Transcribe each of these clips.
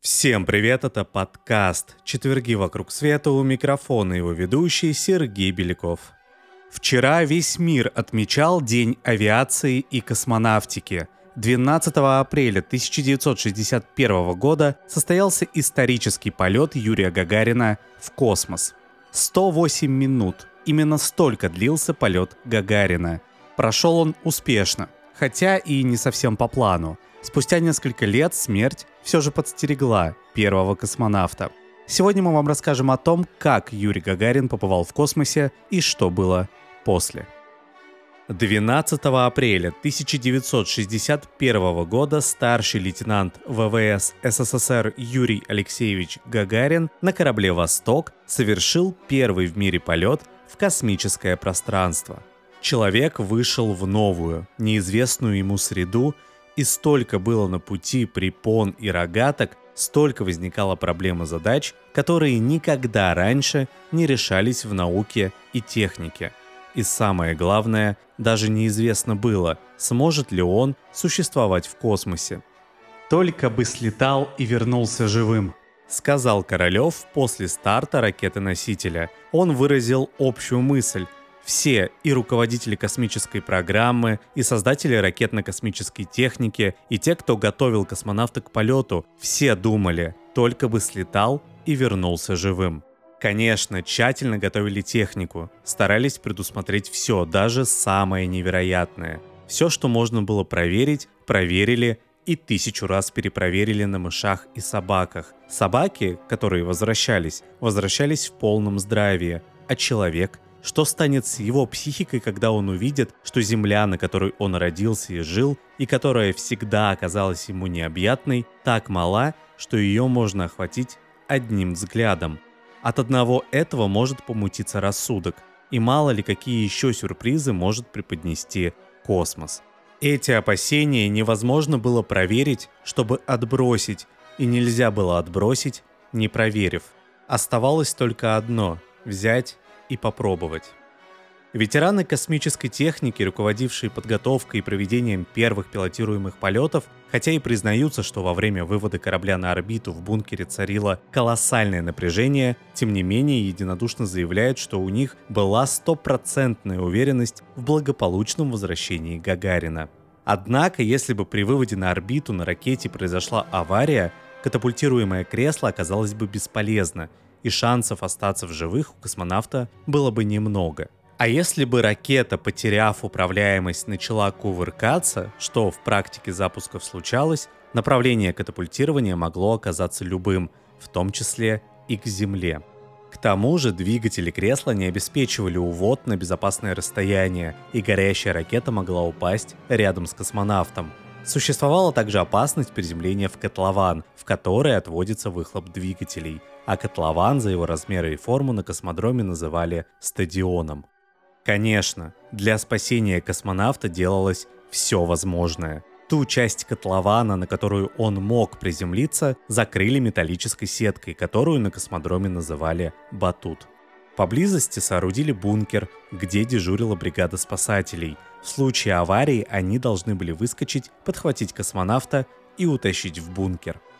Всем привет, это подкаст «Четверги вокруг света» у микрофона его ведущий Сергей Беляков. Вчера весь мир отмечал День авиации и космонавтики. 12 апреля 1961 года состоялся исторический полет Юрия Гагарина в космос. 108 минут. Именно столько длился полет Гагарина. Прошел он успешно, хотя и не совсем по плану. Спустя несколько лет смерть все же подстерегла первого космонавта. Сегодня мы вам расскажем о том, как Юрий Гагарин побывал в космосе и что было после. 12 апреля 1961 года старший лейтенант ВВС СССР Юрий Алексеевич Гагарин на корабле «Восток» совершил первый в мире полет в космическое пространство. Человек вышел в новую, неизвестную ему среду и столько было на пути препон и рогаток, столько возникало проблем и задач, которые никогда раньше не решались в науке и технике. И самое главное, даже неизвестно было, сможет ли он существовать в космосе. «Только бы слетал и вернулся живым», — сказал Королев после старта ракеты-носителя. Он выразил общую мысль — все, и руководители космической программы, и создатели ракетно-космической техники, и те, кто готовил космонавта к полету, все думали, только бы слетал и вернулся живым. Конечно, тщательно готовили технику, старались предусмотреть все, даже самое невероятное. Все, что можно было проверить, проверили и тысячу раз перепроверили на мышах и собаках. Собаки, которые возвращались, возвращались в полном здравии, а человек – что станет с его психикой, когда он увидит, что земля, на которой он родился и жил, и которая всегда оказалась ему необъятной, так мала, что ее можно охватить одним взглядом. От одного этого может помутиться рассудок, и мало ли какие еще сюрпризы может преподнести космос. Эти опасения невозможно было проверить, чтобы отбросить, и нельзя было отбросить, не проверив. Оставалось только одно – взять и попробовать. Ветераны космической техники, руководившие подготовкой и проведением первых пилотируемых полетов, хотя и признаются, что во время вывода корабля на орбиту в бункере царило колоссальное напряжение, тем не менее единодушно заявляют, что у них была стопроцентная уверенность в благополучном возвращении Гагарина. Однако, если бы при выводе на орбиту на ракете произошла авария, катапультируемое кресло оказалось бы бесполезно, и шансов остаться в живых у космонавта было бы немного. А если бы ракета, потеряв управляемость, начала кувыркаться, что в практике запусков случалось, направление катапультирования могло оказаться любым, в том числе и к Земле. К тому же двигатели кресла не обеспечивали увод на безопасное расстояние, и горящая ракета могла упасть рядом с космонавтом. Существовала также опасность приземления в котлован, в который отводится выхлоп двигателей – а котлован за его размеры и форму на космодроме называли стадионом. Конечно, для спасения космонавта делалось все возможное. Ту часть котлована, на которую он мог приземлиться, закрыли металлической сеткой, которую на космодроме называли «батут». Поблизости соорудили бункер, где дежурила бригада спасателей. В случае аварии они должны были выскочить, подхватить космонавта и утащить в бункер –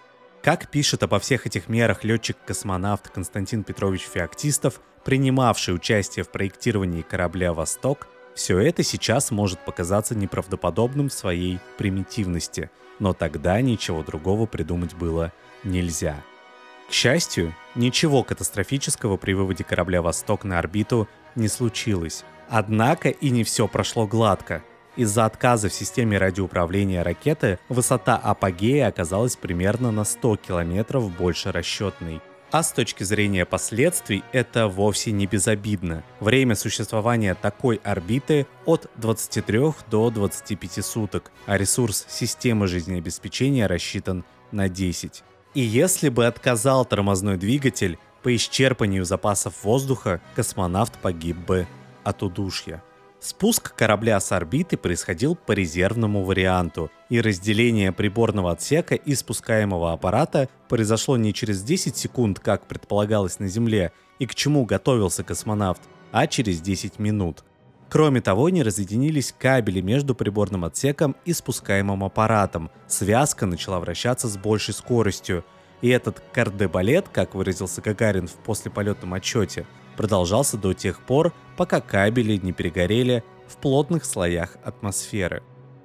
как пишет обо всех этих мерах летчик-космонавт Константин Петрович Феоктистов, принимавший участие в проектировании корабля «Восток», все это сейчас может показаться неправдоподобным в своей примитивности, но тогда ничего другого придумать было нельзя. К счастью, ничего катастрофического при выводе корабля «Восток» на орбиту не случилось. Однако и не все прошло гладко – из-за отказа в системе радиоуправления ракеты высота апогея оказалась примерно на 100 километров больше расчетной. А с точки зрения последствий это вовсе не безобидно. Время существования такой орбиты от 23 до 25 суток, а ресурс системы жизнеобеспечения рассчитан на 10. И если бы отказал тормозной двигатель, по исчерпанию запасов воздуха космонавт погиб бы от удушья. Спуск корабля с орбиты происходил по резервному варианту, и разделение приборного отсека и спускаемого аппарата произошло не через 10 секунд, как предполагалось на Земле, и к чему готовился космонавт, а через 10 минут. Кроме того, не разъединились кабели между приборным отсеком и спускаемым аппаратом. Связка начала вращаться с большей скоростью. И этот кардебалет, как выразился Гагарин в послеполетном отчете, продолжался до тех пор, пока кабели не перегорели в плотных слоях атмосферы.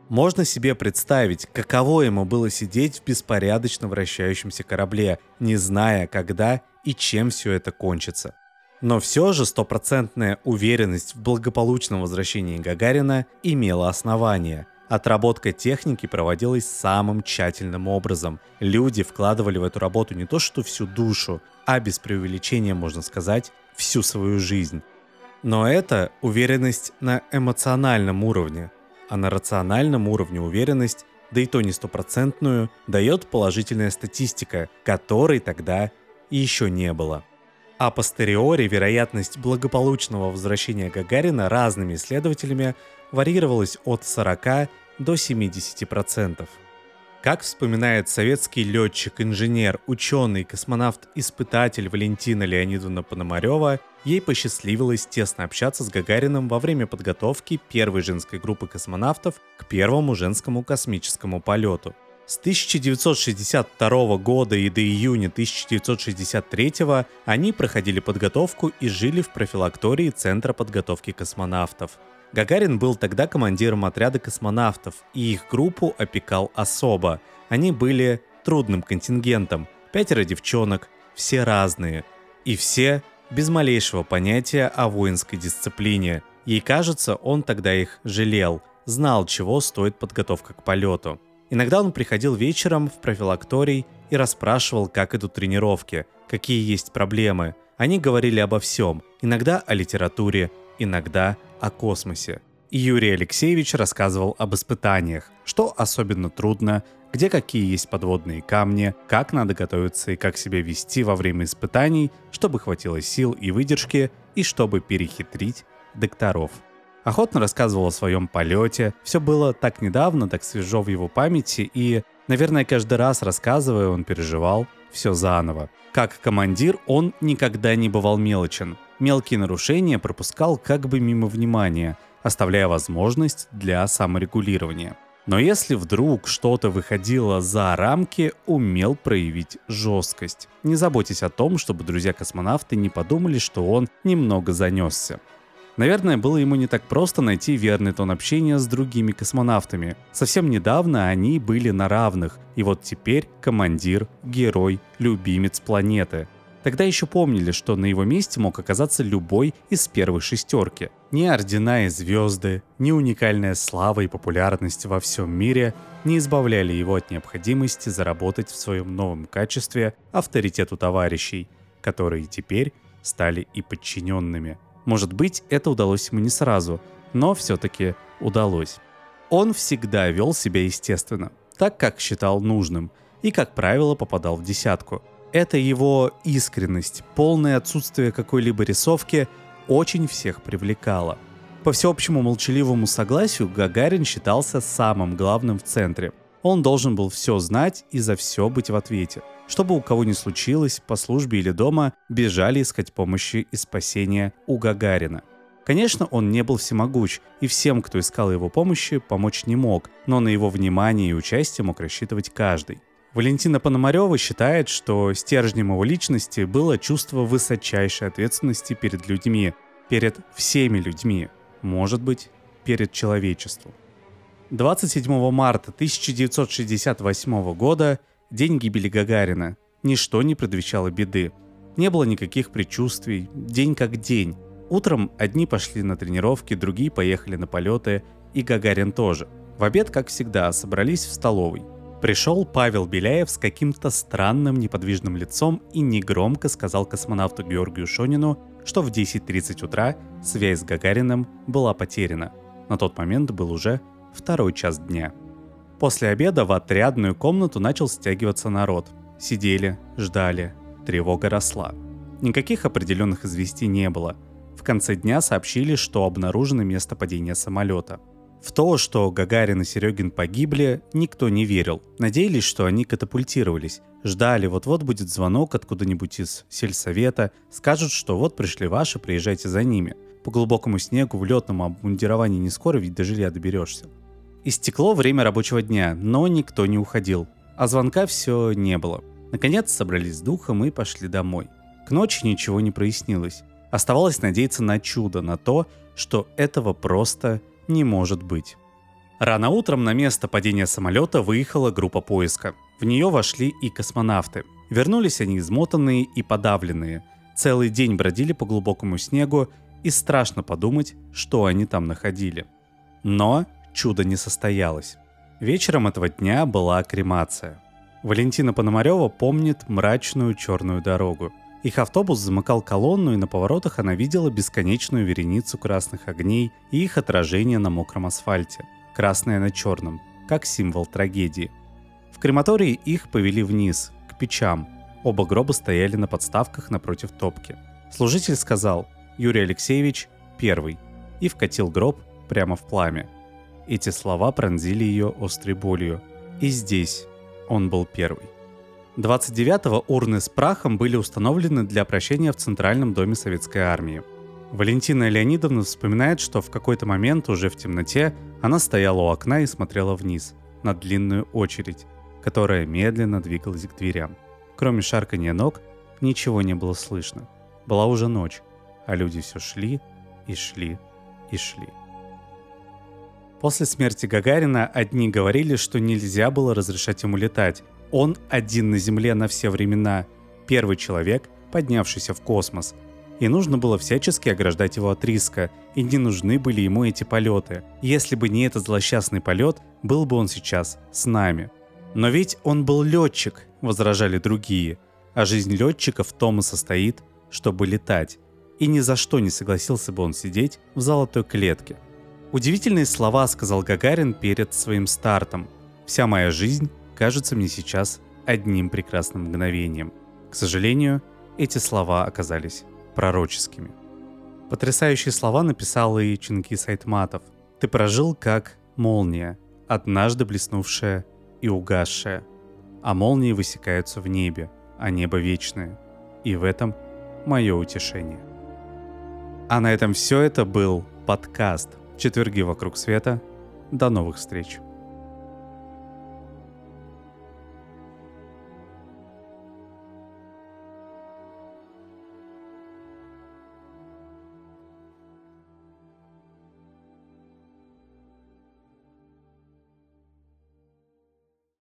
Можно себе представить, каково ему было сидеть в беспорядочно вращающемся корабле, не зная, когда и чем все это кончится. Но все же стопроцентная уверенность в благополучном возвращении Гагарина имела основание. Отработка техники проводилась самым тщательным образом. Люди вкладывали в эту работу не то что всю душу, а без преувеличения можно сказать, всю свою жизнь. Но это уверенность на эмоциональном уровне, а на рациональном уровне уверенность, да и то не стопроцентную, дает положительная статистика, которой тогда еще не было. А постериори вероятность благополучного возвращения Гагарина разными исследователями варьировалась от 40 до 70%. Как вспоминает советский летчик, инженер, ученый, космонавт-испытатель Валентина Леонидовна Пономарева, ей посчастливилось тесно общаться с Гагарином во время подготовки первой женской группы космонавтов к первому женскому космическому полету. С 1962 года и до июня 1963 они проходили подготовку и жили в профилактории Центра подготовки космонавтов. Гагарин был тогда командиром отряда космонавтов, и их группу опекал особо. Они были трудным контингентом, пятеро девчонок, все разные. И все без малейшего понятия о воинской дисциплине. Ей кажется, он тогда их жалел, знал, чего стоит подготовка к полету. Иногда он приходил вечером в профилакторий и расспрашивал, как идут тренировки, какие есть проблемы. Они говорили обо всем, иногда о литературе, иногда о космосе. И Юрий Алексеевич рассказывал об испытаниях, что особенно трудно, где какие есть подводные камни, как надо готовиться и как себя вести во время испытаний, чтобы хватило сил и выдержки, и чтобы перехитрить докторов. Охотно рассказывал о своем полете, все было так недавно, так свежо в его памяти, и, наверное, каждый раз рассказывая, он переживал все заново. Как командир он никогда не бывал мелочен, мелкие нарушения пропускал как бы мимо внимания, оставляя возможность для саморегулирования. Но если вдруг что-то выходило за рамки, умел проявить жесткость. Не заботьтесь о том, чтобы друзья-космонавты не подумали, что он немного занесся. Наверное, было ему не так просто найти верный тон общения с другими космонавтами. Совсем недавно они были на равных, и вот теперь командир, герой, любимец планеты. Тогда еще помнили, что на его месте мог оказаться любой из первой шестерки. Ни ордена и звезды, ни уникальная слава и популярность во всем мире не избавляли его от необходимости заработать в своем новом качестве авторитету товарищей, которые теперь стали и подчиненными. Может быть, это удалось ему не сразу, но все-таки удалось. Он всегда вел себя естественно, так как считал нужным, и, как правило, попадал в десятку – это его искренность, полное отсутствие какой-либо рисовки очень всех привлекало. По всеобщему молчаливому согласию Гагарин считался самым главным в центре. Он должен был все знать и за все быть в ответе. Чтобы у кого ни случилось, по службе или дома, бежали искать помощи и спасения у Гагарина. Конечно, он не был всемогуч, и всем, кто искал его помощи, помочь не мог, но на его внимание и участие мог рассчитывать каждый. Валентина Пономарева считает, что стержнем его личности было чувство высочайшей ответственности перед людьми, перед всеми людьми, может быть, перед человечеством. 27 марта 1968 года, день гибели Гагарина, ничто не предвещало беды. Не было никаких предчувствий, день как день. Утром одни пошли на тренировки, другие поехали на полеты, и Гагарин тоже. В обед, как всегда, собрались в столовой – Пришел Павел Беляев с каким-то странным неподвижным лицом и негромко сказал космонавту Георгию Шонину, что в 10.30 утра связь с Гагариным была потеряна. На тот момент был уже второй час дня. После обеда в отрядную комнату начал стягиваться народ. Сидели, ждали, тревога росла. Никаких определенных известий не было. В конце дня сообщили, что обнаружено место падения самолета. В то, что Гагарин и Серегин погибли, никто не верил. Надеялись, что они катапультировались. Ждали, вот-вот будет звонок откуда-нибудь из сельсовета. Скажут, что вот пришли ваши, приезжайте за ними. По глубокому снегу в летном обмундировании не скоро, ведь до жилья доберешься. Истекло время рабочего дня, но никто не уходил. А звонка все не было. Наконец собрались с духом и пошли домой. К ночи ничего не прояснилось. Оставалось надеяться на чудо, на то, что этого просто не может быть. Рано утром на место падения самолета выехала группа поиска. В нее вошли и космонавты. Вернулись они измотанные и подавленные. Целый день бродили по глубокому снегу, и страшно подумать, что они там находили. Но чудо не состоялось. Вечером этого дня была кремация. Валентина Пономарева помнит мрачную черную дорогу. Их автобус замыкал колонну, и на поворотах она видела бесконечную вереницу красных огней и их отражение на мокром асфальте. Красное на черном, как символ трагедии. В крематории их повели вниз, к печам. Оба гроба стояли на подставках напротив топки. Служитель сказал «Юрий Алексеевич первый» и вкатил гроб прямо в пламя. Эти слова пронзили ее острой болью. И здесь он был первый. 29-го урны с прахом были установлены для прощения в Центральном доме Советской Армии. Валентина Леонидовна вспоминает, что в какой-то момент уже в темноте она стояла у окна и смотрела вниз, на длинную очередь, которая медленно двигалась к дверям. Кроме шарканья ног, ничего не было слышно. Была уже ночь, а люди все шли и шли и шли. После смерти Гагарина одни говорили, что нельзя было разрешать ему летать, он один на Земле на все времена, первый человек, поднявшийся в космос. И нужно было всячески ограждать его от риска, и не нужны были ему эти полеты. Если бы не этот злосчастный полет, был бы он сейчас с нами. Но ведь он был летчик, возражали другие, а жизнь летчика в том и состоит, чтобы летать. И ни за что не согласился бы он сидеть в золотой клетке. Удивительные слова сказал Гагарин перед своим стартом. «Вся моя жизнь кажутся мне сейчас одним прекрасным мгновением. К сожалению, эти слова оказались пророческими. Потрясающие слова написал и Чингис Айтматов. «Ты прожил как молния, однажды блеснувшая и угасшая. А молнии высекаются в небе, а небо вечное. И в этом мое утешение». А на этом все это был подкаст «Четверги вокруг света». До новых встреч!